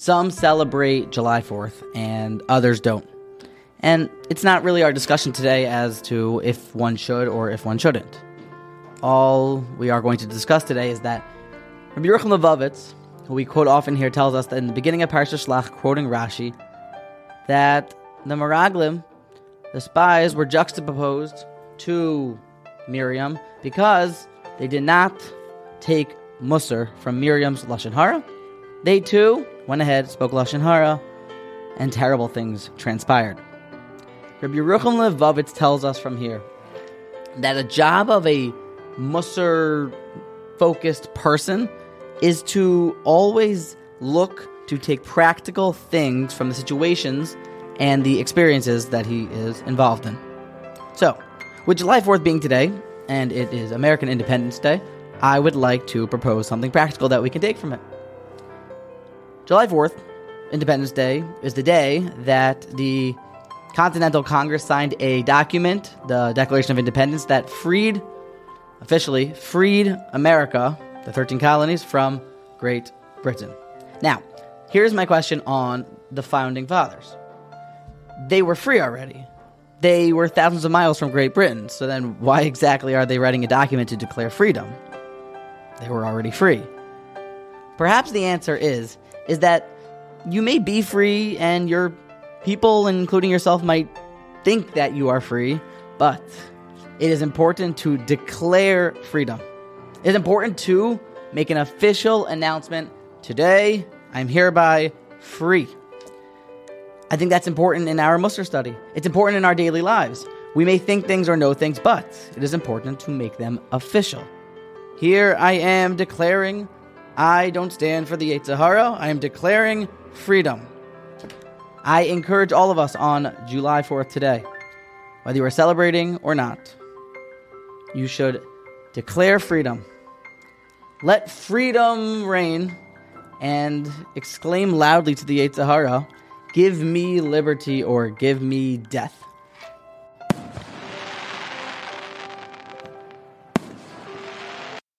Some celebrate July 4th and others don't. And it's not really our discussion today as to if one should or if one shouldn't. All we are going to discuss today is that Rabbi Yerucham Levovitz, who we quote often here, tells us that in the beginning of Parsha Shlach, quoting Rashi, that the Meraglim, the spies, were juxtaposed to Miriam because they did not take Musar from Miriam's Lashon Hara. They too went ahead, spoke Lashon Hara, and terrible things transpired. Rabbi Yerucham Levovitz tells us from here that a job of a Musar focused person is to always look to take practical things from the situations and the experiences that he is involved in. So, with July 4th being today, and it is American Independence Day, I would like to propose something practical that we can take from it. July 4th, Independence Day, is the day that the Continental Congress signed a document, the Declaration of Independence, that freed, officially, freed America, the 13 colonies, from Great Britain. Now, here's my question on the founding fathers. They were free already. They were thousands of miles from Great Britain, so then why exactly are they writing a document to declare freedom? They were already free. Perhaps the answer is is that you may be free and your people including yourself might think that you are free, but it is important to declare freedom. It's important to make an official announcement today I'm hereby free. I think that's important in our Musar study. It's important in our daily lives. We may think things or know things, but it is important to make them official. Here I am declaring I don't stand for the Yetzer Hara. I am declaring freedom. I encourage all of us on July 4th today, whether you are celebrating or not, you should declare freedom. Let freedom reign and exclaim loudly to the Yetzer Hara, Give me liberty or give me death.